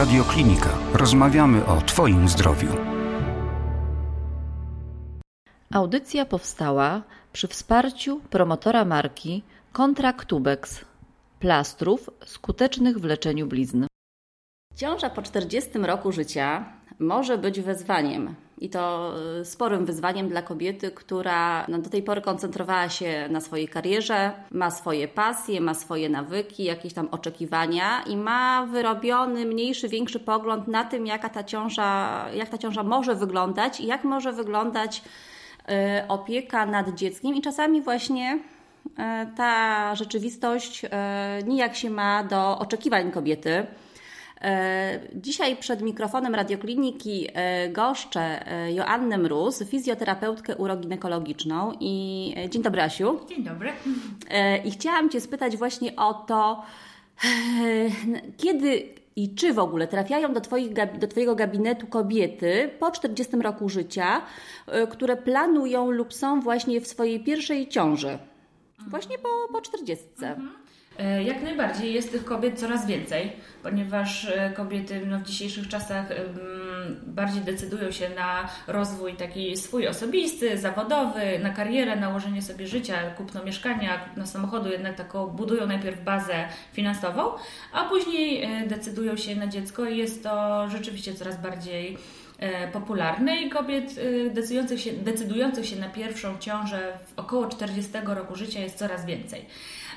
Radioklinika. Rozmawiamy o Twoim zdrowiu. Audycja powstała przy wsparciu promotora marki Kontraktubex plastrów skutecznych w leczeniu blizn. Ciąża po 40 roku życia może być wyzwaniem. I to y, sporym wyzwaniem dla kobiety, która no, do tej pory koncentrowała się na swojej karierze, ma swoje pasje, ma swoje nawyki, jakieś tam oczekiwania i ma wyrobiony mniejszy, większy pogląd na tym, jaka ta ciąża, jak ta ciąża może wyglądać i jak może wyglądać y, opieka nad dzieckiem. I czasami właśnie y, ta rzeczywistość nijak się ma do oczekiwań kobiety. E, dzisiaj przed mikrofonem radiokliniki e, goszczę e, Joannę Mróz, fizjoterapeutkę uroginekologiczną. I dzień dobry, Asiu. Dzień dobry. I chciałam Cię spytać właśnie o to, kiedy i czy w ogóle trafiają do, twoich, do Twojego gabinetu kobiety po 40 roku życia, które planują lub są właśnie w swojej pierwszej ciąży? Właśnie po, po 40. Mhm. E, jak najbardziej jest tych kobiet coraz więcej, ponieważ e, kobiety no, w dzisiejszych czasach bardziej decydują się na rozwój taki swój osobisty, zawodowy, na karierę, nałożenie sobie życia, kupno mieszkania, kupno samochodu, jednak taką budują najpierw bazę finansową, a później e, decydują się na dziecko i jest to rzeczywiście coraz bardziej popularne i kobiet decydujących się, decydujących się na pierwszą ciążę w około 40 roku życia jest coraz więcej.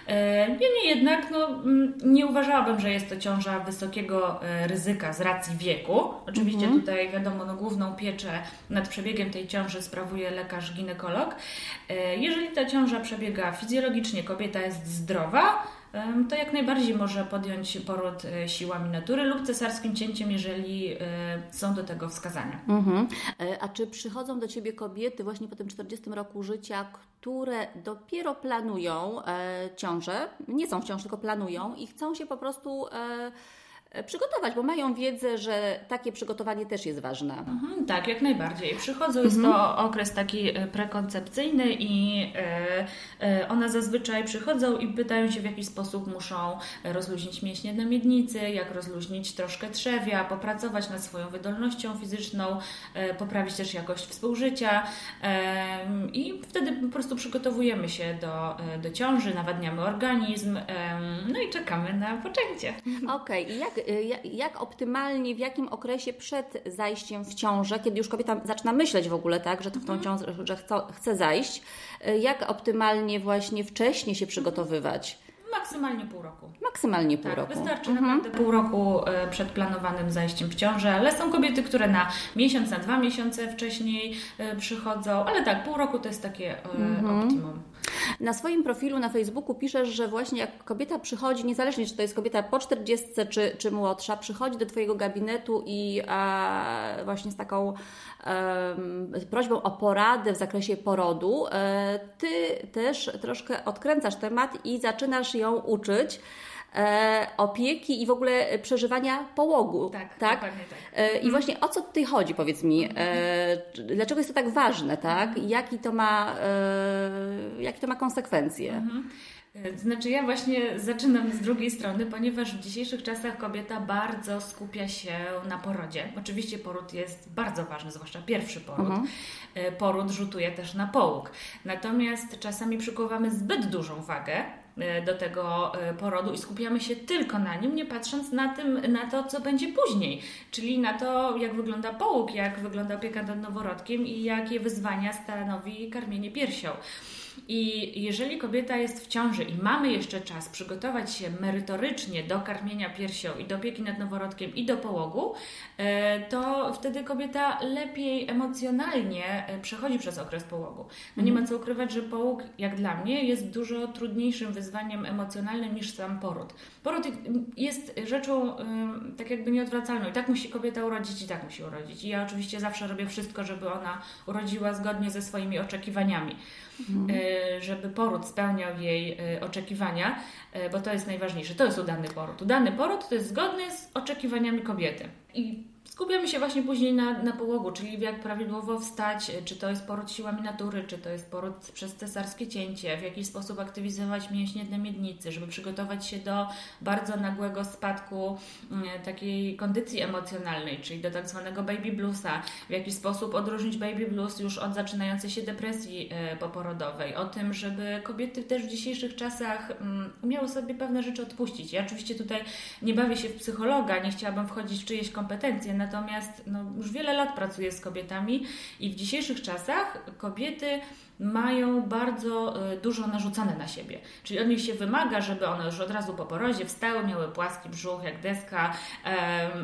E, niemniej jednak no, nie uważałabym, że jest to ciąża wysokiego e, ryzyka z racji wieku. Oczywiście mhm. tutaj wiadomo, no, główną pieczę nad przebiegiem tej ciąży sprawuje lekarz ginekolog. E, jeżeli ta ciąża przebiega fizjologicznie, kobieta jest zdrowa, to jak najbardziej może podjąć poród e, siłami natury lub cesarskim cięciem, jeżeli e, są do tego wskazania. Mhm. E, a czy przychodzą do Ciebie kobiety właśnie po tym 40 roku życia, które dopiero planują ciążę, nie są w ciąży, tylko planują i chcą się po prostu przygotować, bo mają wiedzę, że takie przygotowanie też jest ważne. Mhm, tak, jak najbardziej. Przychodzą, jest mhm. to okres taki e, prekoncepcyjny i e, one zazwyczaj przychodzą i pytają się, w jaki sposób muszą rozluźnić mięśnie na miednicy, jak rozluźnić troszkę trzewia, popracować nad swoją wydolnością fizyczną, poprawić też jakość współżycia i wtedy po prostu przygotowujemy się do, do ciąży, nawadniamy organizm, no i czekamy na poczęcie. Okej, okay. i jak jak optymalnie, w jakim okresie przed zajściem w ciążę, kiedy już kobieta zaczyna myśleć w ogóle, tak, że w tą mhm. ciążę, że chce, zajść, y, jak optymalnie właśnie wcześniej się przygotowywać? Maksymalnie pół roku. Maksymalnie pół tak, roku. Wystarczy mhm. naprawdę pół roku e, przed planowanym zajściem w ciążę, ale są kobiety, które na miesiąc, na dwa miesiące wcześniej przychodzą, ale tak, pół roku to jest takie mhm. optimum. Na swoim profilu na Facebooku piszesz, że właśnie jak kobieta przychodzi, niezależnie czy to jest kobieta po 40 czy, czy młodsza, przychodzi do Twojego gabinetu i e, właśnie z taką e, prośbą o poradę w zakresie porodu, e, Ty też troszkę odkręcasz temat i zaczynasz ją uczyć e, opieki i w ogóle przeżywania połogu. Tak, tak? tak. E, I mhm. właśnie o co tutaj chodzi, powiedz mi? E, dlaczego jest to tak ważne, tak? I jaki to ma, e, jakie to ma konsekwencje? Mhm. E, znaczy, ja właśnie zaczynam z drugiej strony, ponieważ w dzisiejszych czasach kobieta bardzo skupia się na porodzie. Oczywiście poród jest bardzo ważny, zwłaszcza pierwszy poród. Mhm. E, poród rzutuje też na połóg. Natomiast czasami przykuwamy zbyt dużą wagę do tego e, porodu i skupiamy się tylko na nim, nie patrząc na, tym, na to, co będzie później, czyli na to, jak wygląda połóg, jak wygląda opieka nad noworodkiem i jakie wyzwania stanowi karmienie piersią. I jeżeli kobieta jest w ciąży i mamy jeszcze czas przygotować się merytorycznie do karmienia piersią i do opieki nad noworodkiem i do połogu, e, to wtedy kobieta lepiej emocjonalnie e, przechodzi przez okres połogu. No nie ma co ukrywać, że połóg, jak dla mnie, jest dużo trudniejszym wyzwaniem emocjonalnym niż sam poród. Poród jest rzeczą tak jakby nieodwracalną. I tak musi kobieta urodzić, i tak musi urodzić. I ja oczywiście zawsze robię wszystko, żeby ona urodziła zgodnie ze swoimi oczekiwaniami. Mhm. E, żeby poród spełniał jej e, oczekiwania, bo to jest najważniejsze. To jest udany poród. Udany poród to jest zgodny z oczekiwaniami kobiety. I Skupiamy się właśnie później na, na połogu, czyli jak prawidłowo wstać, czy to jest poród siłami natury, czy to jest poród przez cesarskie cięcie, w jaki sposób aktywizować mięśnie na miednicy, żeby przygotować się do bardzo nagłego spadku mm, takiej kondycji emocjonalnej, czyli do tak zwanego baby bluesa, w jaki sposób odróżnić baby blues już od zaczynającej się depresji e, poporodowej, o tym, żeby kobiety też w dzisiejszych czasach mm, umiały sobie pewne rzeczy odpuścić. Ja oczywiście tutaj nie bawię się w psychologa, nie chciałabym wchodzić w czyjeś kompetencje, natomiast no, już wiele lat pracuję z kobietami i w dzisiejszych czasach kobiety mają bardzo y, dużo narzucane na siebie. Czyli od nich się wymaga, żeby one już od razu po porodzie wstały, miały płaski brzuch jak deska,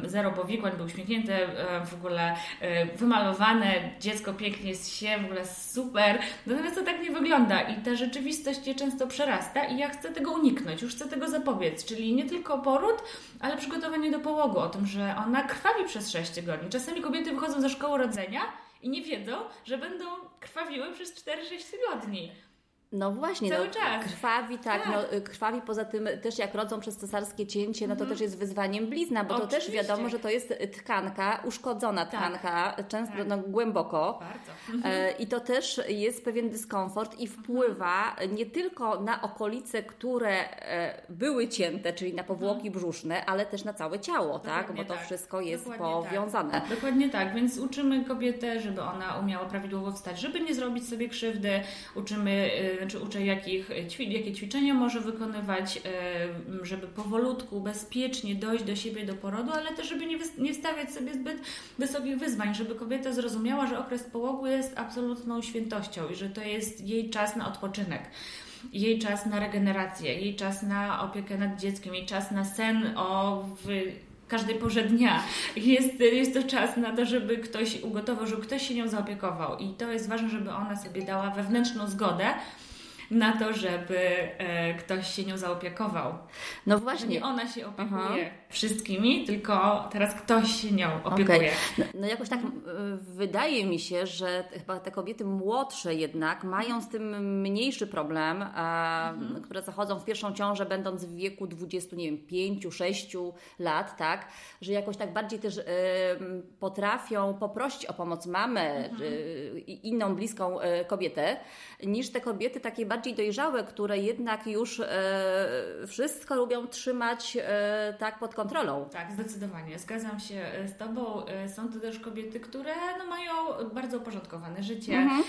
zero powikłań, były uśmiechnięte, w ogóle y, wymalowane, dziecko pięknie z się, w ogóle super. Natomiast to tak nie wygląda i ta rzeczywistość je często przerasta i ja chcę tego uniknąć, już chcę tego zapobiec, czyli nie tylko poród, ale przygotowanie do połogu, o tym, że ona krwawi przez 6 tygodni. Czasami kobiety wychodzą ze szkoły rodzenia i nie wiedzą, że będą krwawiły przez 4-6 tygodni. No właśnie, Cały no, czas. krwawi, tak, Tak. No, y, krwawi poza tym też jak rodzą przez cesarskie cięcie, no to też jest wyzwaniem blizna, bo to też Oczywiście. wiadomo, że to jest tkanka, uszkodzona tkanka, często Tak. no, głęboko. Bardzo. E, I to też jest pewien dyskomfort i wpływa nie tylko na okolice, które e, były cięte, czyli na powłoki brzuszne, ale też na całe ciało, tak? Bo to tak. wszystko jest Dokładnie powiązane. Tak. Dokładnie tak, więc uczymy kobietę, żeby ona umiała prawidłowo wstać, żeby nie zrobić sobie krzywdy. Uczymy, y, czy uczę jakich, jakie ćwiczenia może wykonywać, y, żeby powolutku, bezpiecznie dojść do siebie do porodu, ale też żeby nie stawiać sobie zbyt wysokich wyzwań, żeby kobieta zrozumiała, że okres połogu jest absolutną świętością i że to jest jej czas na odpoczynek jej czas na regenerację, jej czas na opiekę nad dzieckiem, jej czas na sen o w każdej porze dnia. Jest, jest to czas na to, żeby ktoś ugotował, żeby ktoś się nią zaopiekował. I to jest ważne, żeby ona sobie dała wewnętrzną zgodę na to, żeby e, ktoś się nią zaopiekował. No właśnie. nie ona się opiekuje Aha. wszystkimi, tylko teraz ktoś się nią opiekuje. Okej. No, no jakoś tak wydaje mi się, że chyba te kobiety młodsze jednak mają z tym mniejszy problem, a, które zachodzą w pierwszą ciążę będąc w wieku 20, nie wiem, 5, 6 lat, tak, że jakoś tak bardziej też y, potrafią poprosić o pomoc mamę czy i inną bliską y, kobietę, niż te kobiety takie bardziej dojrzałe, które jednak już y, wszystko lubią trzymać y, tak pod kontrolą. Tak, zdecydowanie. Zgadzam się e, z Tobą. E, Są to też kobiety, które no, mają bardzo uporządkowane życie, Mhm.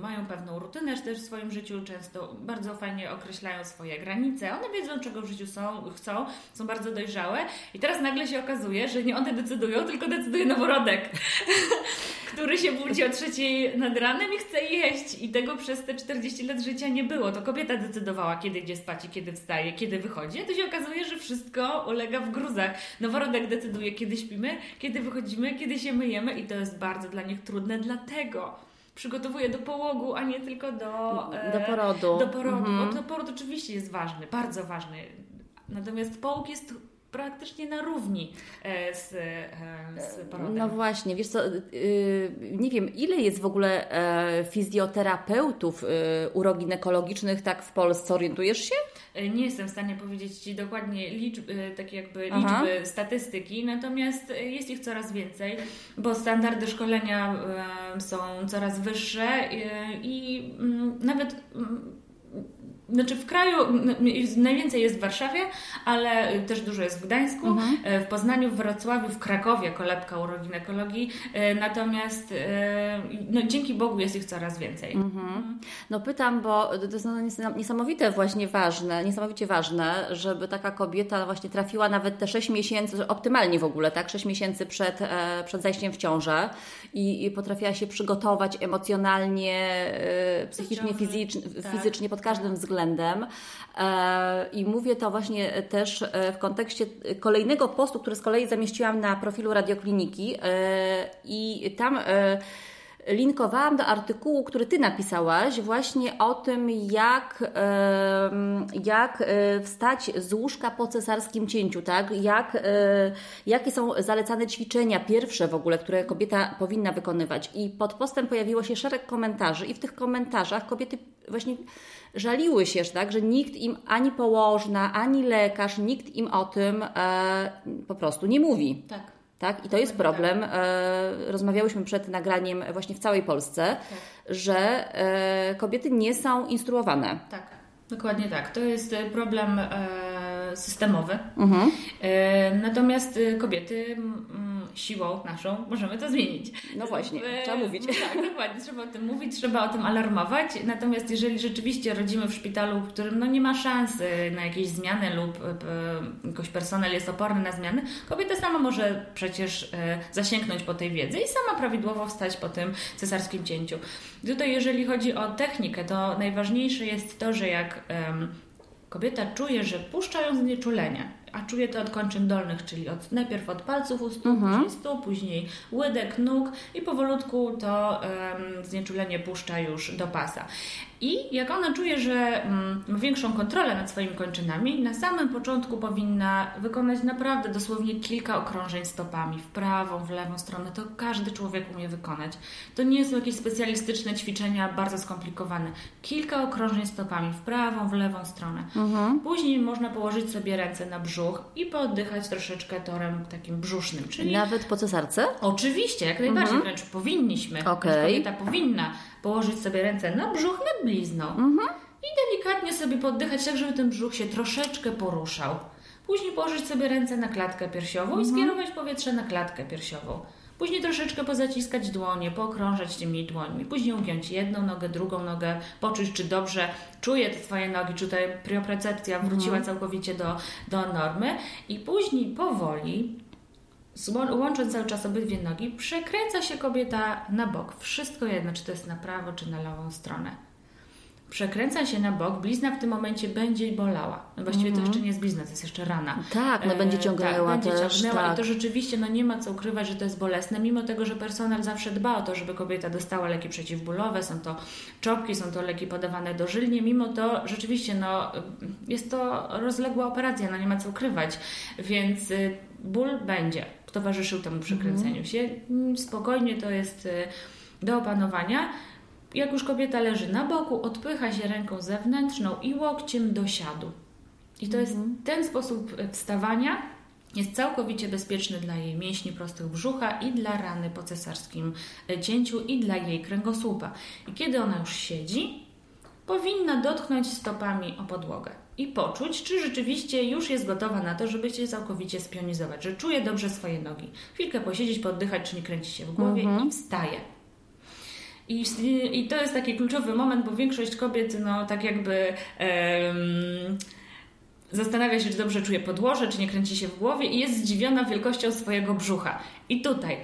mają pewną rutynę też w swoim życiu, często bardzo fajnie określają swoje granice. One wiedzą, czego w życiu są, chcą, są bardzo dojrzałe i teraz nagle się okazuje, że nie one decydują, tylko decyduje noworodek, który się budzi o trzeciej nad ranem i chce jeść i tego przez te 40 lat życia nie było. To kobieta decydowała, kiedy idzie spać i kiedy wstaje, kiedy wychodzi. A tu się okazuje, że wszystko ulega w gruzach. Noworodek decyduje, kiedy śpimy, kiedy wychodzimy, kiedy się myjemy i to jest bardzo dla nich trudne, dlatego przygotowuje do połogu, a nie tylko do, e, Do porodu. Do porodu. Mhm. Bo to poród oczywiście jest ważny, bardzo ważny. Natomiast połóg jest praktycznie na równi e, z, e, z porodem. No właśnie, wiesz co, yy, nie wiem, ile jest w ogóle e, fizjoterapeutów uroginekologicznych tak w Polsce, orientujesz się? E, Nie jestem w stanie powiedzieć Ci dokładnie liczb, e, takie jakby Aha. liczby, statystyki, natomiast e, jest ich coraz więcej, bo standardy szkolenia e, są coraz wyższe e, i mm, nawet mm, znaczy w kraju najwięcej jest w Warszawie, ale też dużo jest w Gdańsku, e, w Poznaniu, w Wrocławiu, w Krakowie kolebka uroginekologii, e, natomiast e, no, dzięki Bogu jest ich coraz więcej. No pytam, bo to jest nies- niesamowite właśnie ważne, niesamowicie ważne, żeby taka kobieta właśnie trafiła nawet te 6 miesięcy, optymalnie w ogóle, tak, 6 miesięcy przed, przed zajściem w ciążę i, i potrafiła się przygotować emocjonalnie, psychicznie, fizycznie, Tak, fizycznie pod każdym tak. Względem. E, I mówię to właśnie też e, w kontekście kolejnego postu, który z kolei zamieściłam na profilu Radiokliniki e, i tam linkowałam do artykułu, który Ty napisałaś właśnie o tym, jak, jak wstać z łóżka po cesarskim cięciu, tak? Jak, jakie są zalecane ćwiczenia pierwsze w ogóle, które kobieta powinna wykonywać. I pod postem pojawiło się szereg komentarzy i w tych komentarzach kobiety właśnie żaliły się, że tak, że nikt im ani położna, ani lekarz, nikt im o tym e, po prostu nie mówi. Tak. Tak? I to jest problem. E, rozmawiałyśmy przed nagraniem właśnie w całej Polsce, że e, kobiety nie są instruowane. Tak, dokładnie tak. To jest e, problem systemowy. Mhm. Natomiast kobiety siłą naszą możemy to zmienić. No właśnie, E, trzeba mówić. Tak, dokładnie, trzeba o tym mówić, trzeba o tym alarmować. Natomiast jeżeli rzeczywiście rodzimy w szpitalu, w którym no nie ma szansy na jakieś zmiany lub e, jakoś personel jest oporny na zmiany, kobieta sama może przecież e, zasięgnąć po tej wiedzy i sama prawidłowo wstać po tym cesarskim cięciu. Tutaj jeżeli chodzi o technikę, to najważniejsze jest to, że jak kobieta czuje, że puszcza ją znieczulenie, a czuje to od kończyn dolnych, czyli od, najpierw od palców u stóp, później stóp, później łydek, nóg i powolutku to em, znieczulenie puszcza już do pasa. I jak ona czuje, że mm, ma większą kontrolę nad swoimi kończynami, na samym początku powinna wykonać naprawdę dosłownie kilka okrążeń stopami w prawą, w lewą stronę. To każdy człowiek umie wykonać. To nie są jakieś specjalistyczne ćwiczenia, bardzo skomplikowane. Kilka okrążeń stopami w prawą, w lewą stronę. Później można położyć sobie ręce na brzuch i pooddychać troszeczkę torem takim brzusznym, czyli Nawet po cesarce? Oczywiście, jak najbardziej, wręcz powinniśmy. Mhm. Wręcz Kobieta powinna położyć sobie ręce na brzuch nad blizną Mhm. i delikatnie sobie poddychać, tak żeby ten brzuch się troszeczkę poruszał. Później położyć sobie ręce na klatkę piersiową Mhm. i skierować powietrze na klatkę piersiową. Później troszeczkę pozaciskać dłonie, pookrążać tymi dłońmi. Później ugiąć jedną nogę, drugą nogę, poczuć, czy dobrze czuje te swoje nogi, czy tutaj prioprecepcja wróciła całkowicie do, do normy. I później powoli Łącząc cały czas obydwie nogi, przekręca się kobieta na bok. Wszystko jedno, czy to jest na prawo, czy na lewą stronę. Przekręca się na bok, blizna w tym momencie będzie bolała. No właściwie to jeszcze nie jest blizna, to jest jeszcze rana. Tak, no będzie ciągnęła tak, będzie też, ciągnęła tak. i to rzeczywiście no nie ma co ukrywać, że to jest bolesne, mimo tego, że personel zawsze dba o to, żeby kobieta dostała leki przeciwbólowe, są to czopki, są to leki podawane dożylnie, mimo to rzeczywiście no jest to rozległa operacja, no nie ma co ukrywać, więc y, ból będzie towarzyszył temu przekręceniu się. Mm, Spokojnie to jest y, do opanowania. Jak już kobieta leży na boku, odpycha się ręką zewnętrzną i łokciem do siadu. I to jest ten sposób e, wstawania jest całkowicie bezpieczny dla jej mięśni prostych brzucha i dla rany po cesarskim e, cięciu i dla jej kręgosłupa. I kiedy ona już siedzi, powinna dotknąć stopami o podłogę i poczuć, czy rzeczywiście już jest gotowa na to, żeby się całkowicie spionizować, że czuje dobrze swoje nogi. Chwilkę posiedzieć, poddychać, czy nie kręci się w głowie i wstaje. I, I to jest taki kluczowy moment, bo większość kobiet, no tak jakby em, zastanawia się, czy dobrze czuje podłoże, czy nie kręci się w głowie i jest zdziwiona wielkością swojego brzucha. I tutaj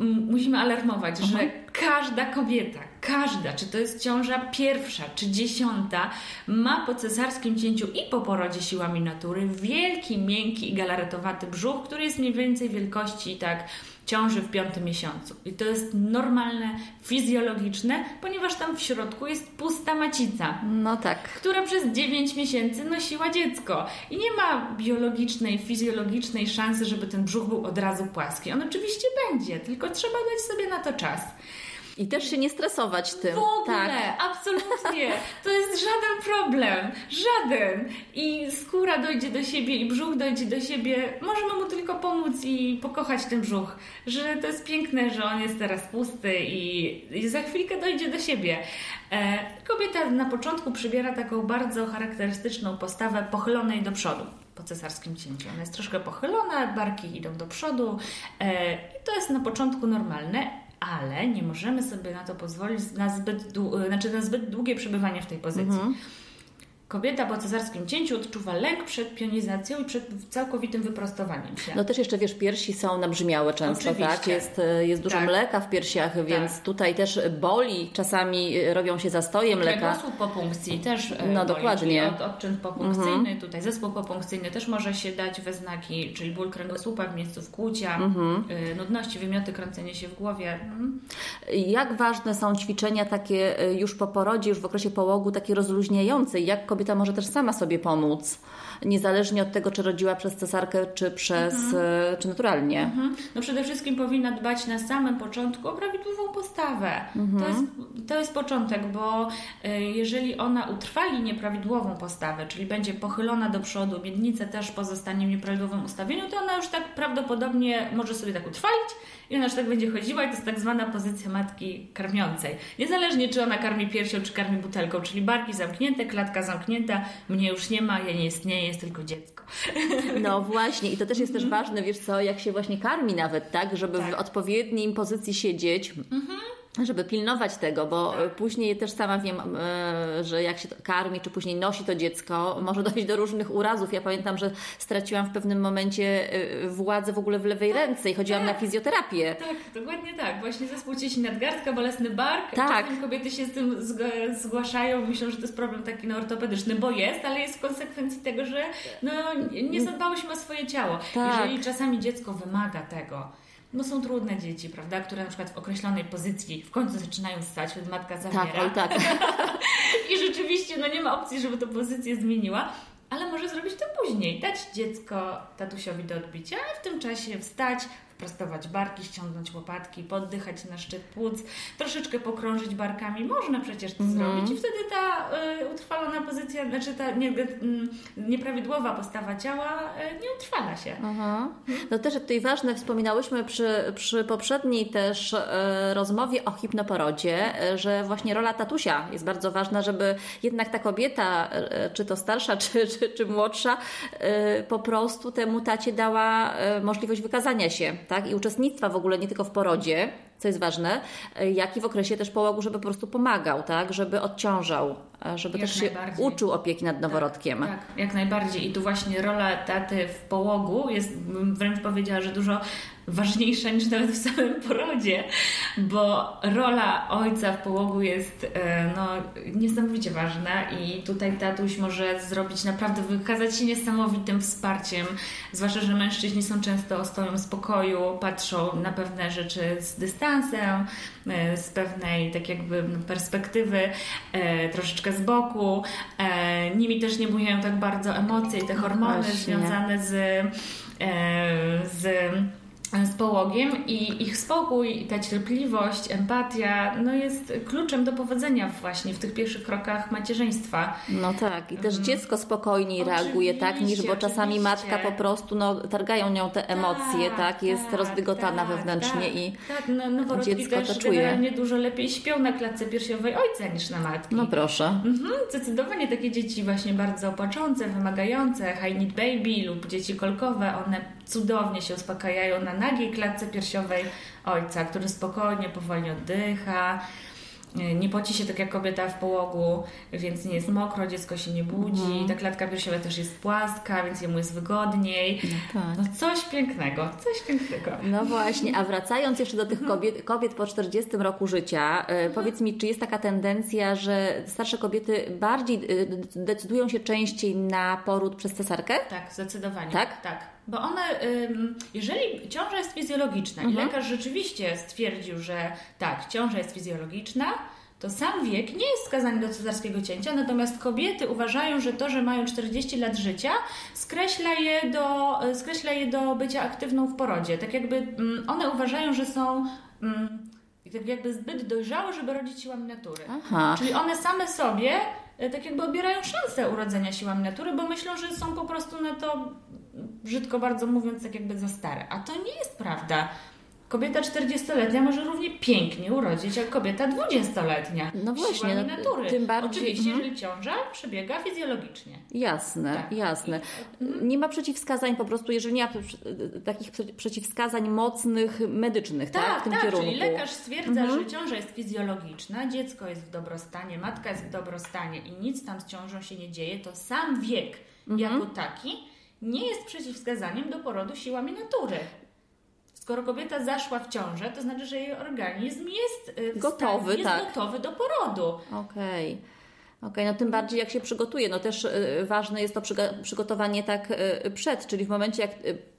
mm, musimy alarmować, że każda kobieta, każda, czy to jest ciąża pierwsza, czy dziesiąta, ma po cesarskim cięciu i po porodzie siłami natury wielki, miękki i galaretowaty brzuch, który jest mniej więcej wielkości tak ciąży w piątym miesiącu. I to jest normalne, fizjologiczne, ponieważ tam w środku jest pusta macica No tak. która przez 9 miesięcy nosiła dziecko. I nie ma biologicznej, fizjologicznej szansy, żeby ten brzuch był od razu płaski. On oczywiście będzie, tylko trzeba dać sobie na to czas. I też się nie stresować tym. W ogóle, Tak. absolutnie. To jest żaden problem. Żaden. I skóra dojdzie do siebie i brzuch dojdzie do siebie. Możemy mu tylko pomóc i pokochać ten brzuch. Że to jest piękne, że on jest teraz pusty i, i za chwilkę dojdzie do siebie. E, kobieta na początku przybiera taką bardzo charakterystyczną postawę pochylonej do przodu po cesarskim cięciu. Ona jest troszkę pochylona, barki idą do przodu e, i to jest na początku normalne, ale nie możemy sobie na to pozwolić na zbyt, dłu- znaczy na zbyt długie przebywanie w tej pozycji. Kobieta po cesarskim cięciu odczuwa lęk przed pionizacją i przed całkowitym wyprostowaniem się. No też jeszcze wiesz, piersi są nabrzmiałe często, Oczywiście. tak? Jest, e, jest dużo Tak. mleka w piersiach, więc tutaj też boli, czasami e, robią się zastoje mleka. Kręgosłup po punkcji też e, No, boli, dokładnie. Mhm. Od, odczyn popunkcyjny, tutaj zespół popunkcyjny też może się dać we znaki, czyli ból kręgosłupa w miejscu wkłucia, Mhm. nudności, wymioty, kręcenie się w głowie. Mm. Jak ważne są ćwiczenia takie już po porodzie, już w okresie połogu, takie rozluźniające? Jak kobieta może też sama sobie pomóc, niezależnie od tego, czy rodziła przez cesarkę, czy przez, e, czy naturalnie. Mhm. No przede wszystkim powinna dbać na samym początku o prawidłową postawę. To, jest, to jest początek, bo y, jeżeli ona utrwali nieprawidłową postawę, czyli będzie pochylona do przodu, miednica też pozostanie w nieprawidłowym ustawieniu, to ona już tak prawdopodobnie może sobie tak utrwalić i ona już tak będzie chodziła i to jest tak zwana pozycja matki karmiącej. Niezależnie czy ona karmi piersią, czy karmi butelką, czyli barki zamknięte, klatka zamknięta, mnie już nie ma, ja nie istnieję, jest tylko dziecko. No właśnie, i to też jest też ważne, wiesz co, jak się właśnie karmi nawet, tak, żeby w Tak. odpowiednim pozycji siedzieć. Żeby pilnować tego, bo Tak. później też sama wiem, e, że jak się to karmi, czy później nosi to dziecko, może dojść do różnych urazów. Ja pamiętam, że straciłam w pewnym momencie e, władzę w ogóle w lewej ręce i chodziłam tak. na fizjoterapię. Tak, dokładnie tak. Właśnie zespół cieci nadgarstka, bolesny bark. Tak. Czasem kobiety się z tym zg- zgłaszają, myślą, że to jest problem taki no, ortopedyczny, bo jest, ale jest w konsekwencji tego, że no, nie zadbałyśmy o swoje ciało. Tak. Jeżeli czasami dziecko wymaga tego, no są trudne dzieci, prawda, które na przykład w określonej pozycji w końcu zaczynają stać, wtedy matka zawiera. Tak, tak. I rzeczywiście no nie ma opcji, żeby tę pozycję zmieniła, ale może zrobić to później. Dać dziecko tatusiowi do odbicia, a w tym czasie wstać, wprostować barki, ściągnąć łopatki, poddychać na szczyt płuc, troszeczkę pokrążyć barkami. Można przecież to zrobić i wtedy ta y, utrwalona pozycja, znaczy ta nie, mm, nieprawidłowa postawa ciała y, nie utrwala się. Aha. No też tutaj ważne, wspominałyśmy przy, przy poprzedniej też e, rozmowie o hipnoporodzie, e, że właśnie rola tatusia jest bardzo ważna, żeby jednak ta kobieta, e, czy to starsza, czy, czy, czy młodsza, po prostu temu tacie dała możliwość wykazania się, tak? I uczestnictwa w ogóle nie tylko w porodzie, co jest ważne, e, jak i w okresie też połogu, żeby po prostu pomagał, tak? Żeby odciążał, e, żeby Jak też się uczył opieki nad noworodkiem. Tak, jak najbardziej. I tu właśnie rola taty w połogu jest, bym wręcz powiedziała, że dużo ważniejsza niż nawet w samym porodzie, bo rola ojca w połogu jest e, no, niesamowicie ważna i tutaj tatuś może zrobić naprawdę, wykazać się niesamowitym wsparciem, zwłaszcza, że mężczyźni są często ostoją spokoju, patrzą na pewne rzeczy z dystansem, e, z pewnej tak jakby no, perspektywy, e, troszeczkę z boku. Nimi też nie bujają tak bardzo emocje i te hormony Właśnie. związane z, z z połogiem i ich spokój, ta cierpliwość, empatia, no jest kluczem do powodzenia właśnie w tych pierwszych krokach macierzyństwa. No tak, i też dziecko spokojniej reaguje, tak, niż bo czasami oczywiście. matka po prostu, no, targają nią te emocje, tak, jest tak, rozdygotana tak, wewnętrznie tak, i Tak, no, noworodki dziecko też to czuje. generalnie dużo lepiej śpią na klatce piersiowej ojca niż na matki. no proszę. Mhm, zdecydowanie takie dzieci właśnie bardzo płaczące, wymagające, high need baby lub dzieci kolkowe, one cudownie się uspokajają na nagiej klatce piersiowej ojca, który spokojnie, powoli oddycha. y, Nie poci się tak jak kobieta w połogu, więc nie jest mokro, dziecko się nie budzi. Ta klatka piersiowa też jest płaska, więc jemu jest wygodniej. No tak. No coś pięknego, coś pięknego. No właśnie, a wracając jeszcze do tych Mhm. kobiet, kobiet po 40 roku życia, e, powiedz mi, czy jest taka tendencja, że starsze kobiety bardziej e, decydują się częściej na poród przez cesarkę? Tak, zdecydowanie. Tak? Tak. Bo one, jeżeli ciąża jest fizjologiczna i lekarz rzeczywiście stwierdził, że tak, ciąża jest fizjologiczna, to sam wiek nie jest wskazany do cesarskiego cięcia, natomiast kobiety uważają, że to, że mają 40 lat życia, skreśla je do, skreśla je do bycia aktywną w porodzie. Tak jakby one uważają, że są tak jakby zbyt dojrzałe, żeby rodzić siłami natury. Aha. Czyli one same sobie e, tak jakby odbierają szansę urodzenia siłami natury, bo myślą, że są po prostu na to, brzydko bardzo mówiąc, tak jakby za stare. A to nie jest prawda. Kobieta 40-letnia może równie pięknie urodzić jak kobieta 20-letnia. No właśnie, no, natury. tym bardziej- Oczywiście, mhm. jeżeli ciąża przebiega fizjologicznie. Jasne, Tak. jasne. Nie ma przeciwwskazań po prostu, jeżeli nie ma takich prze- przeciwwskazań mocnych, medycznych, tak, w tym kierunku. Mhm. czyli lekarz stwierdza, że ciąża jest fizjologiczna, dziecko jest w dobrostanie, matka jest w dobrostanie i nic tam z ciążą się nie dzieje, to sam wiek Mhm. jako taki nie jest przeciwwskazaniem do porodu siłami natury. Skoro kobieta zaszła w ciążę, to znaczy, że jej organizm jest y, Gotowy, stanie, jest tak. gotowy do porodu. Okej. Okej, no tym bardziej jak się przygotuje, no też y, ważne jest to przygotowanie tak y, przed, czyli w momencie jak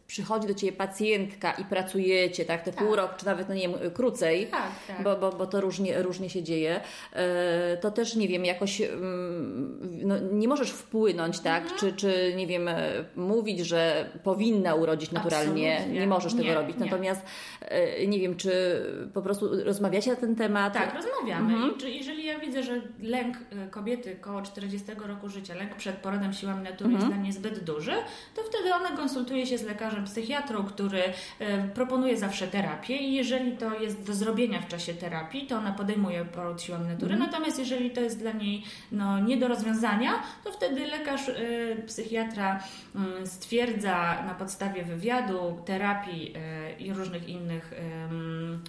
przychodzi do Ciebie pacjentka i pracujecie, tak, te pół rok, czy nawet, no nie wiem, krócej, Tak, tak. Bo, bo, bo to różnie, różnie się dzieje, e, to też, nie wiem, jakoś mm, no, nie możesz wpłynąć, tak, Mhm. czy, czy, nie wiem, e, mówić, że powinna urodzić naturalnie, Absolutnie. nie możesz tego Nie, robić, nie. natomiast e, nie wiem, czy po prostu rozmawiacie na ten temat? Tak, rozmawiamy. Mhm. Czy, jeżeli ja widzę, że lęk kobiety koło 40 roku życia, lęk przed porodem siłami natury Mhm. jest dla mnie zbyt duży, to wtedy ona konsultuje się z lekarzem psychiatrą, który y, proponuje zawsze terapię i jeżeli to jest do zrobienia w czasie terapii, to ona podejmuje poród siłami natury. Mhm. Natomiast jeżeli to jest dla niej no, nie do rozwiązania, to wtedy lekarz y, psychiatra y, stwierdza na podstawie wywiadu, terapii y, i różnych innych mm,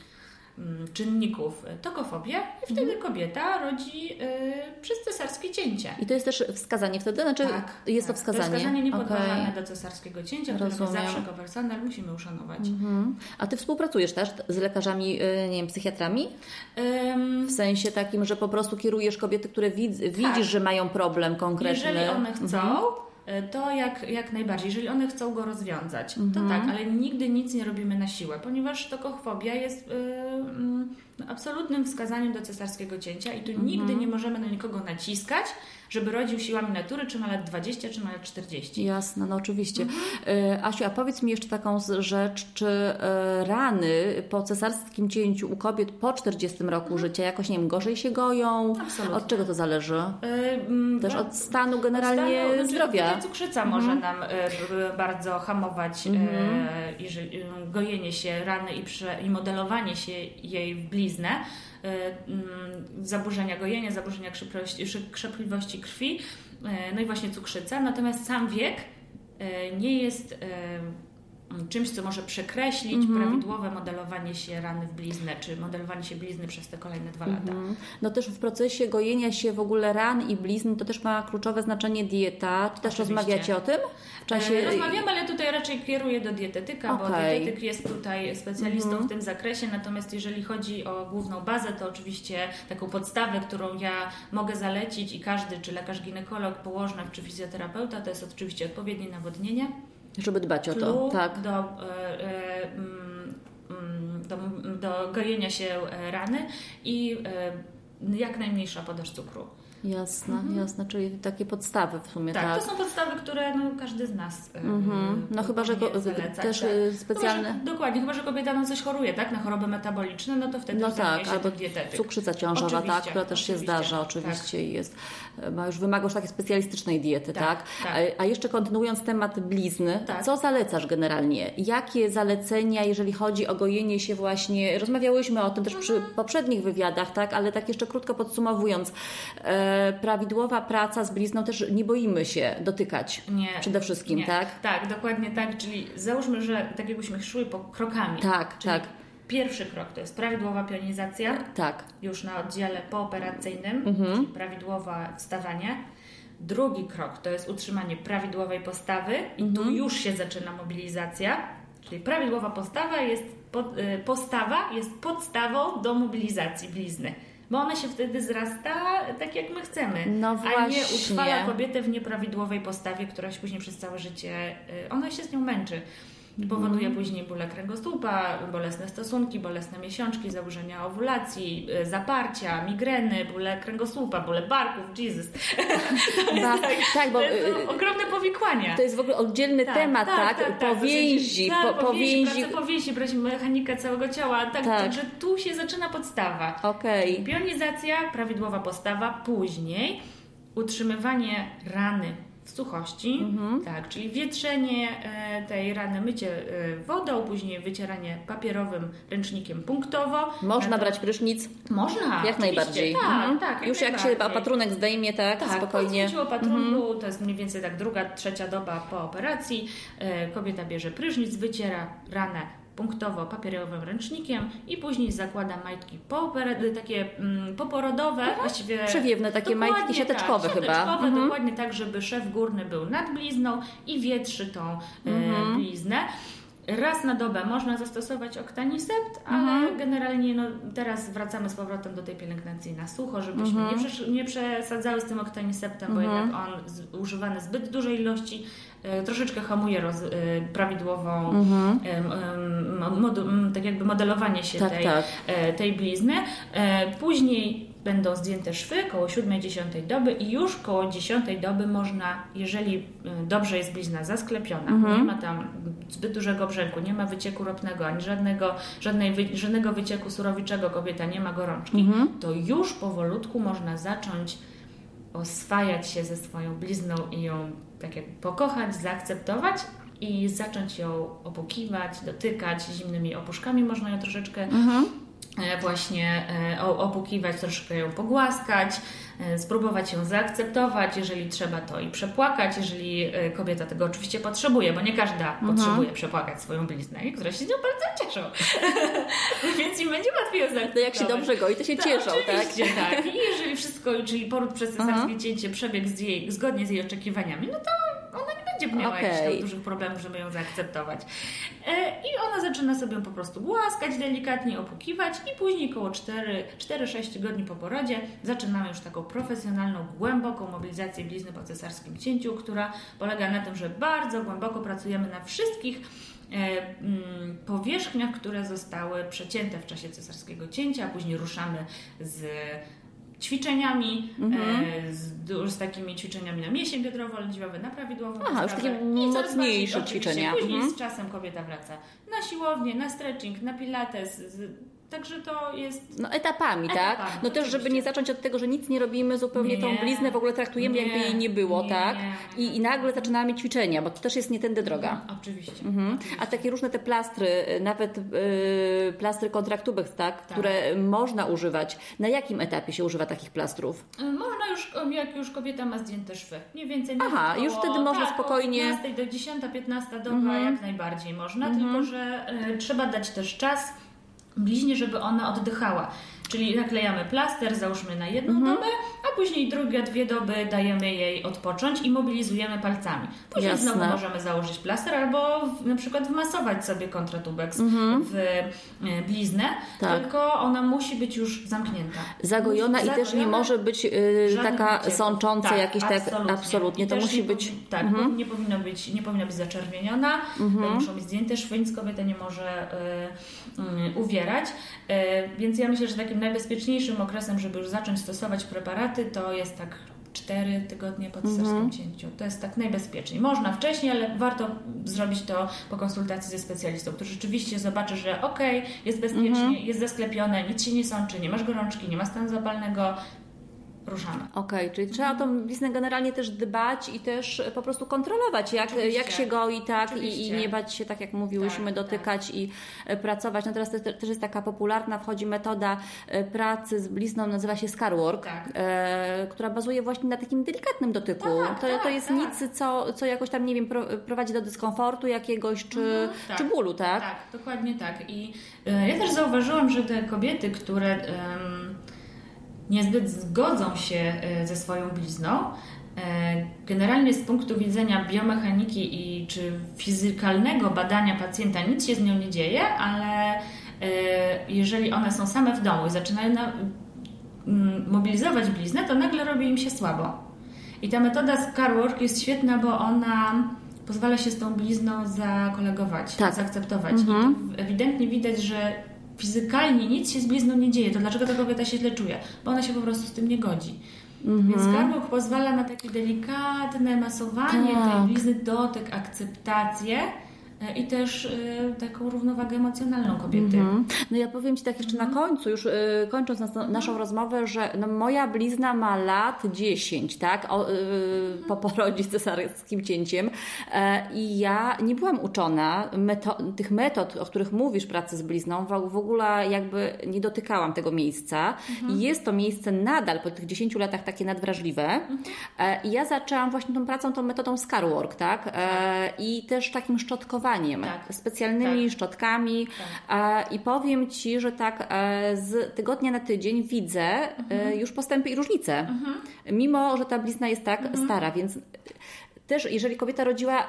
czynników y, tokofobię i wtedy Mhm. kobieta rodzi y, przez cesarskie cięcie. I to jest też wskazanie wtedy? Znaczy jest to tak. wskazanie? To wskazanie Okej. niepodważalne do cesarskiego cięcia, które zawsze jako personel musimy uszanować. Mhm. A Ty współpracujesz też z lekarzami, y, nie wiem, psychiatrami? Ym, W sensie takim, że po prostu kierujesz kobiety, które widz, widzisz, że mają problem konkretny. Tak. Jeżeli one chcą, Mhm. Y, to jak, jak najbardziej. Jeżeli one chcą go rozwiązać, Mhm. to tak, ale nigdy nic nie robimy na siłę, ponieważ tokochfobia jest y, mm, no, absolutnym wskazaniem do cesarskiego cięcia i tu Mhm. nigdy nie możemy na nikogo naciskać, żeby rodził siłami natury, czy ma lat 20, czy ma lat 40. Jasne, no oczywiście. Mhm. Y, Asiu, a powiedz mi jeszcze taką rzecz, czy y, rany po cesarskim cięciu u kobiet po 40 roku życia jakoś, nie wiem, gorzej się goją? Mhm. Absolutnie. Od czego to zależy? Y, mm, Też od stanu generalnie Stanu, znaczy, zdrowia. Mhm. tutaj Cukrzyca może nam bardzo hamować y, jeżeli, y, gojenie się rany i, prze, i modelowanie się jej w bliznę. Y, mm, Zaburzenia gojenia, zaburzenia krzepliwości, krwi, y, no i właśnie cukrzyca. Natomiast sam wiek y, nie jest czymś, co może przekreślić Mhm. prawidłowe modelowanie się rany w bliznę, czy modelowanie się blizny przez te kolejne dwa lata. No też w procesie gojenia się w ogóle ran i blizn to też ma kluczowe znaczenie dieta. Czy też Oczywiście. rozmawiacie o tym? W czasie... E, Rozmawiamy, ale tutaj raczej kieruję do dietetyka, bo Okej. Mhm. dietetyk jest tutaj specjalistą w tym zakresie, natomiast jeżeli chodzi o główną bazę, to oczywiście taką podstawę, którą ja mogę zalecić i każdy, czy lekarz ginekolog, położna czy fizjoterapeuta, to jest oczywiście odpowiednie nawodnienie, Żeby dbać o to, tak. do, e, e, mm, mm, do, do gojenia się e, rany i jak najmniejsza podaż cukru. Jasne, jasne, czyli takie podstawy w sumie, tak. Tak, to są podstawy, które no, każdy z nas e, Mhm. No chyba, że zalecać, też, tak. e, specjalne- Chyba, że, dokładnie, chyba, że kobieta no, coś choruje, tak, na choroby metaboliczne, no to wtedy No tak, albo dietetyk. cukrzyca ciążowa, Oczywiście, tak, która też się zdarza oczywiście i jest, ma już wymaga już takiej specjalistycznej diety, tak? Tak, tak. A, a jeszcze kontynuując temat blizny, Tak. co zalecasz generalnie? Jakie zalecenia, jeżeli chodzi o gojenie się właśnie, rozmawiałyśmy o tym też przy Mhm. poprzednich wywiadach, tak, ale tak jeszcze krótko podsumowując, e, prawidłowa praca z blizną też nie boimy się dotykać Nie, przede wszystkim, nie. tak? Tak, dokładnie tak, czyli załóżmy, że tak jakbyśmy szły po krokami. Tak, czyli tak. Pierwszy krok to jest prawidłowa pionizacja, Tak. już na oddziale pooperacyjnym, Mhm. czyli prawidłowe wstawanie. Drugi krok to jest utrzymanie prawidłowej postawy i tu Mhm. już się zaczyna mobilizacja, czyli prawidłowa postawa jest pod, y, postawa jest podstawą do mobilizacji blizny. Bo ona się wtedy zrasta tak, jak my chcemy. No A nie utrwala kobietę w nieprawidłowej postawie, która się później przez całe życie, y, ona się z nią męczy. Powoduje Mhm. później bóle kręgosłupa, bolesne stosunki, bolesne miesiączki, zaburzenia owulacji, y, zaparcia, migreny, bóle kręgosłupa, bóle barków, Jesus. Ba- tak, bo to są ogromne powikłania. to jest w ogóle oddzielny temat, tak? Powięzi, tak, po, powięzi. pracę powięzi, brać mechanikę całego ciała, tak, Tak. także tu się zaczyna podstawa. Okej. Pionizacja, prawidłowa postawa, później utrzymywanie rany suchości, Mhm. tak, czyli wietrzenie e, tej rany, mycie e, wodą, później wycieranie papierowym ręcznikiem punktowo. Można Na to- brać prysznic? Można, Jak najbardziej. Tak, Mhm. tak. Już jak się opatrunek zdejmie, tak, Tak, spokojnie. po zdjęciu opatrunku, to jest mniej więcej tak druga, trzecia doba po operacji. E, kobieta bierze prysznic, wyciera ranę punktowo papierowym ręcznikiem i później zakłada majtki poopera- takie mm, poporodowe, właściwie Przewiewne, takie majtki siateczkowe tak, chyba. siateczkowe, Mhm. dokładnie tak, żeby szef górny był nad blizną i wietrzy tą e, Mhm. bliznę. Raz na dobę można zastosować oktanisept, ale Mhm. generalnie no, teraz wracamy z powrotem do tej pielęgnacji na sucho, żebyśmy Mhm. nie, przesz- nie przesadzały z tym oktaniseptem, bo jednak on z, używany zbyt dużej ilości e, troszeczkę hamuje roz, e, prawidłową Mhm. m, tak jakby modelowanie się Tak, tej, tak. e, tej blizny. E, Później będą zdjęte szwy koło 7-10 doby i już koło 10 doby można, jeżeli e, dobrze jest blizna zasklepiona, Mhm. nie ma tam zbyt dużego brzęku, nie ma wycieku ropnego, ani żadnego, żadnej, żadnego wycieku surowiczego, kobieta nie ma gorączki, Mhm. to już powolutku można zacząć oswajać się ze swoją blizną i ją tak jak pokochać, zaakceptować i zacząć ją opukiwać, dotykać zimnymi opuszkami. Można ją troszeczkę Mhm. E, właśnie e, opukiwać, troszkę ją pogłaskać, e, spróbować ją zaakceptować, jeżeli trzeba to i przepłakać, jeżeli kobieta tego oczywiście potrzebuje, bo nie każda potrzebuje przepłakać swoją bliznę, i które się z nią bardzo cieszą. Więc im będzie łatwiej ją zaakceptować. No jak się dobrze goi, to się cieszą, tak? Oczywiście, tak. I jeżeli wszystko, czyli poród przez cesarskie cięcie przebiegł z jej, zgodnie z jej oczekiwaniami, no to będzie miała jakichś Okej. tam dużych problemów, żeby ją zaakceptować. E, I ona zaczyna sobie po prostu głaskać delikatnie, opukiwać i później koło 4 4-6 tygodni po porodzie zaczynamy już taką profesjonalną, głęboką mobilizację blizny po cesarskim cięciu, która polega na tym, że bardzo głęboko pracujemy na wszystkich e, mm, powierzchniach, które zostały przecięte w czasie cesarskiego cięcia, a później ruszamy z ćwiczeniami, Mhm. e, z, z takimi ćwiczeniami na mięsień biodrowo-lędźwiowy, na prawidłową Aha, już takie mocniejsze bardziej, ćwiczenia. Później Mhm. z czasem kobieta wraca na siłownię, na stretching, na pilates, z, także to jest... No etapami, tak? Etapami, No też, żeby nie zacząć od tego, że nic nie robimy, zupełnie tą Nie. bliznę w ogóle traktujemy, Nie. jakby jej nie było, Nie, tak? I, I nagle zaczynamy ćwiczenia, bo to też jest nie tędy droga. Oczywiście. Mhm. oczywiście. A takie różne te plastry, y, nawet y, plastry kontraktubek, tak? Tak. Które można używać. Na jakim etapie się używa takich plastrów? Można już, jak już kobieta ma zdjęte szwy. Mniej więcej Aha, nawet już wtedy można tak, spokojnie- Od 15 do 10-15 doba Mhm. jak najbardziej można, tylko że e, trzeba dać też czas bliźnie, żeby ona oddychała. Czyli naklejamy plaster, załóżmy na jedną Mhm. dobę, a później drugie dwie doby dajemy jej odpocząć i mobilizujemy palcami. Później Jasne. znowu możemy założyć plaster albo w, na przykład wmasować sobie kontratubeks w e, bliznę, Mhm. Tak. tylko ona musi być już zamknięta. Zagojona Musi- i też nie może być y, taka wycieków. sącząca Tak, jakieś tak absolutnie. To musi być. tak, Mhm. nie powinno być, nie powinna być zaczerwieniona, muszą być zdjęte szwy, nic kobieta nie może y, y, uwierać. Y, więc ja myślę, że takim najbezpieczniejszym okresem, żeby już zacząć stosować preparaty, to jest tak 4 tygodnie po cesarskim Mhm. cięciu. To jest tak najbezpieczniej. Można wcześniej, ale warto zrobić to po konsultacji ze specjalistą, który rzeczywiście zobaczy, że okej, jest bezpiecznie, Mhm. jest zasklepione, nic się nie sączy, nie masz gorączki, nie ma stanu zapalnego, ruszamy. Okej, czyli trzeba o tą bliznę generalnie też dbać i też po prostu kontrolować, jak, Oczywiście. jak się goi, tak, i, i nie bać się, tak jak mówiłyśmy, Tak, dotykać i e, pracować. No teraz te, też jest taka popularna, wchodzi metoda e, pracy z blizną, nazywa się scarwork, Tak. e, która bazuje właśnie na takim delikatnym dotyku. Tak, to, to tak, jest tak. nic, co, co jakoś tam, nie wiem, pro, prowadzi do dyskomfortu jakiegoś, czy, tak. czy bólu, tak? Tak, dokładnie tak. I e, ja też zauważyłam, że te kobiety, które em, niezbyt zgodzą się e, ze swoją blizną, e, generalnie z punktu widzenia biomechaniki i czy fizykalnego badania pacjenta nic się z nią nie dzieje, ale e, jeżeli one są same w domu i zaczynają na, mobilizować bliznę, to nagle robi im się słabo. I ta metoda Scarwork jest świetna, bo ona pozwala się z tą blizną zakolegować, Tak. zaakceptować. Mhm. Ewidentnie widać, że fizykalnie nic się z blizną nie dzieje. To dlaczego ta kobieta się źle czuje? Bo ona się po prostu z tym nie godzi. Mhm. Więc Scarwork pozwala na takie delikatne masowanie Tak. tej blizny, dotyk, akceptację i też e, taką równowagę emocjonalną kobiety. Mhm. No ja powiem Ci tak jeszcze Mhm. na końcu, już y, kończąc nas, naszą rozmowę, że no, moja blizna ma lat 10, tak? O, po porodzie z cesarskim cięciem e, i ja nie byłam uczona meto- tych metod, o których mówisz, pracy z blizną, w, ogóle jakby nie dotykałam tego miejsca Mhm. i jest to miejsce nadal po tych 10 latach takie nadwrażliwe Mhm. e, i ja zaczęłam właśnie tą pracą, tą metodą Scarwork, tak? E, I też takim szczotkowaniem, Tak. specjalnymi Tak. szczotkami. E, i powiem Ci, że tak e, z tygodnia na tydzień widzę e, już postępy i różnice, mimo że ta blizna jest tak stara, więc też jeżeli kobieta rodziła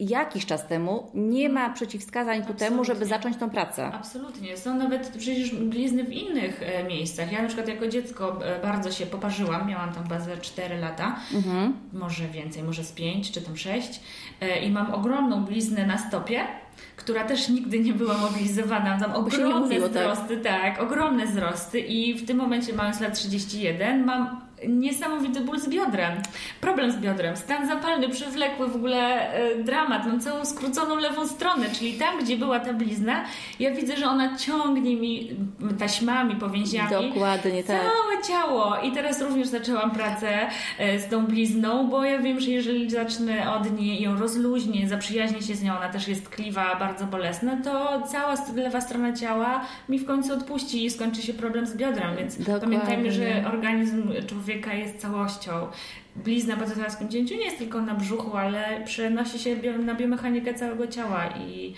jakiś czas temu, nie ma przeciwwskazań ku temu, żeby Absolutnie. zacząć tą pracę. Absolutnie. Są nawet przecież blizny w innych e, miejscach. Ja na przykład jako dziecko e, bardzo się poparzyłam. Miałam tam bazę 4 lata, Mhm. może więcej, może z 5 czy tam 6. E, I mam ogromną bliznę na stopie, która też nigdy nie była mobilizowana. Tam nie ogromne mówiło, tak? wzrosty, tak? ogromne wzrosty i w tym momencie mając lat 31 mam niesamowity ból z biodrem. Problem z biodrem, stan zapalny, przewlekły, w ogóle e, dramat. Mam całą skróconą lewą stronę, czyli tam, gdzie była ta blizna, ja widzę, że ona ciągnie mi taśmami, powięziami. Dokładnie tak. Całe ciało. I teraz również zaczęłam pracę e, z tą blizną, bo ja wiem, że jeżeli zacznę od niej ją rozluźnię, zaprzyjaźnię się z nią, ona też jest kliwa, bardzo bolesna, to cała lewa strona ciała mi w końcu odpuści i skończy się problem z biodrem. Więc Dokładnie. pamiętajmy, że organizm człowieka jest całością. Blizna po cesarstwem cięciu nie jest tylko na brzuchu, ale przenosi się na biomechanikę całego ciała i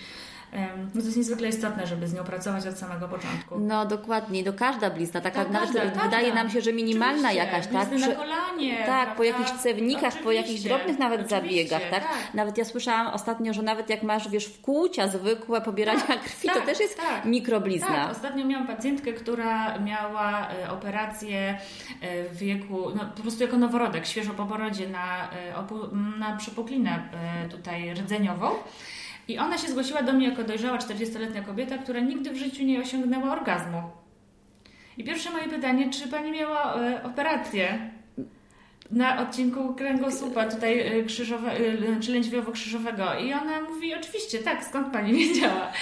no to jest niezwykle istotne, żeby z nią pracować od samego początku. No dokładnie, do każda blizna, taka Tak, nawet każda, wydaje każda. nam się, że minimalna Oczywiście, jakaś, tak? Przy- na kolanie, tak, po prawda? jakichś cewnikach, po jakichś Oczywiście, drobnych nawet oczywiście, zabiegach, tak? tak. Nawet ja słyszałam ostatnio, że nawet jak masz, wiesz, wkłucia zwykłe pobierania krwi, to tak, też jest tak. mikroblizna. Tak, ostatnio miałam pacjentkę, która miała e, operację e, w wieku, no, po prostu jako noworodek, świeżo po porodzie na, e, na przepuklinę tutaj rdzeniową. I ona się zgłosiła do mnie jako dojrzała 40-letnia kobieta, która nigdy w życiu nie osiągnęła orgazmu. I pierwsze moje pytanie, czy pani miała e, operację na odcinku kręgosłupa tutaj e, krzyżowe, e, czy lędźwiowo-krzyżowego? I ona mówi, oczywiście, tak, skąd pani wiedziała?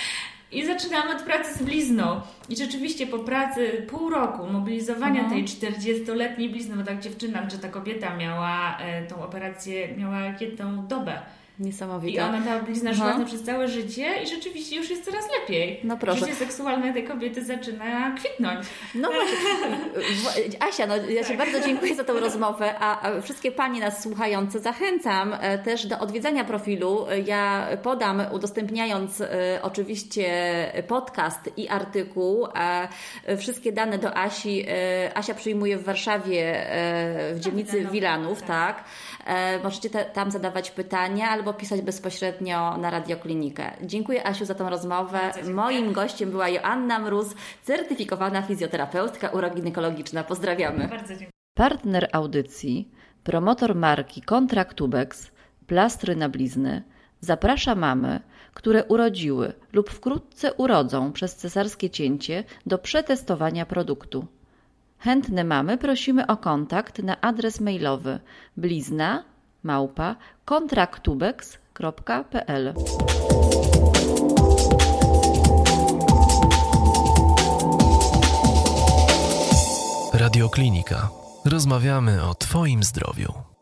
I zaczynamy od pracy z blizną. I rzeczywiście po pracy pół roku mobilizowania Mhm. tej 40-letniej blizny, bo tak dziewczyna, czy ta kobieta miała tą operację, miała jedną dobę. I Niesamowite. ona ta blizna szła przez całe życie i rzeczywiście już jest coraz lepiej. No proszę. Życie seksualne tej kobiety zaczyna kwitnąć. No właśnie. Asia, no ja Ci bardzo dziękuję za tą rozmowę, a a wszystkie Panie nas słuchające zachęcam e, też do odwiedzania profilu. Ja podam, udostępniając e, oczywiście podcast i artykuł, a e, wszystkie dane do Asi. Asia przyjmuje w Warszawie w dzielnicy Wilanów, tak. tak. Możecie tam zadawać pytania albo pisać bezpośrednio na Radioklinikę. Dziękuję Asiu za tą rozmowę. Moim gościem była Joanna Mróz, certyfikowana fizjoterapeutka urogynekologiczna. Pozdrawiamy. Bardzo dziękuję. Partner audycji, promotor marki Kontraktubex, plastry na blizny, zaprasza mamy, które urodziły lub wkrótce urodzą przez cesarskie cięcie do przetestowania produktu. Chętne mamy prosimy o kontakt na adres mailowy blizna małpa kontraktubex.pl Radioklinika. Rozmawiamy o Twoim zdrowiu.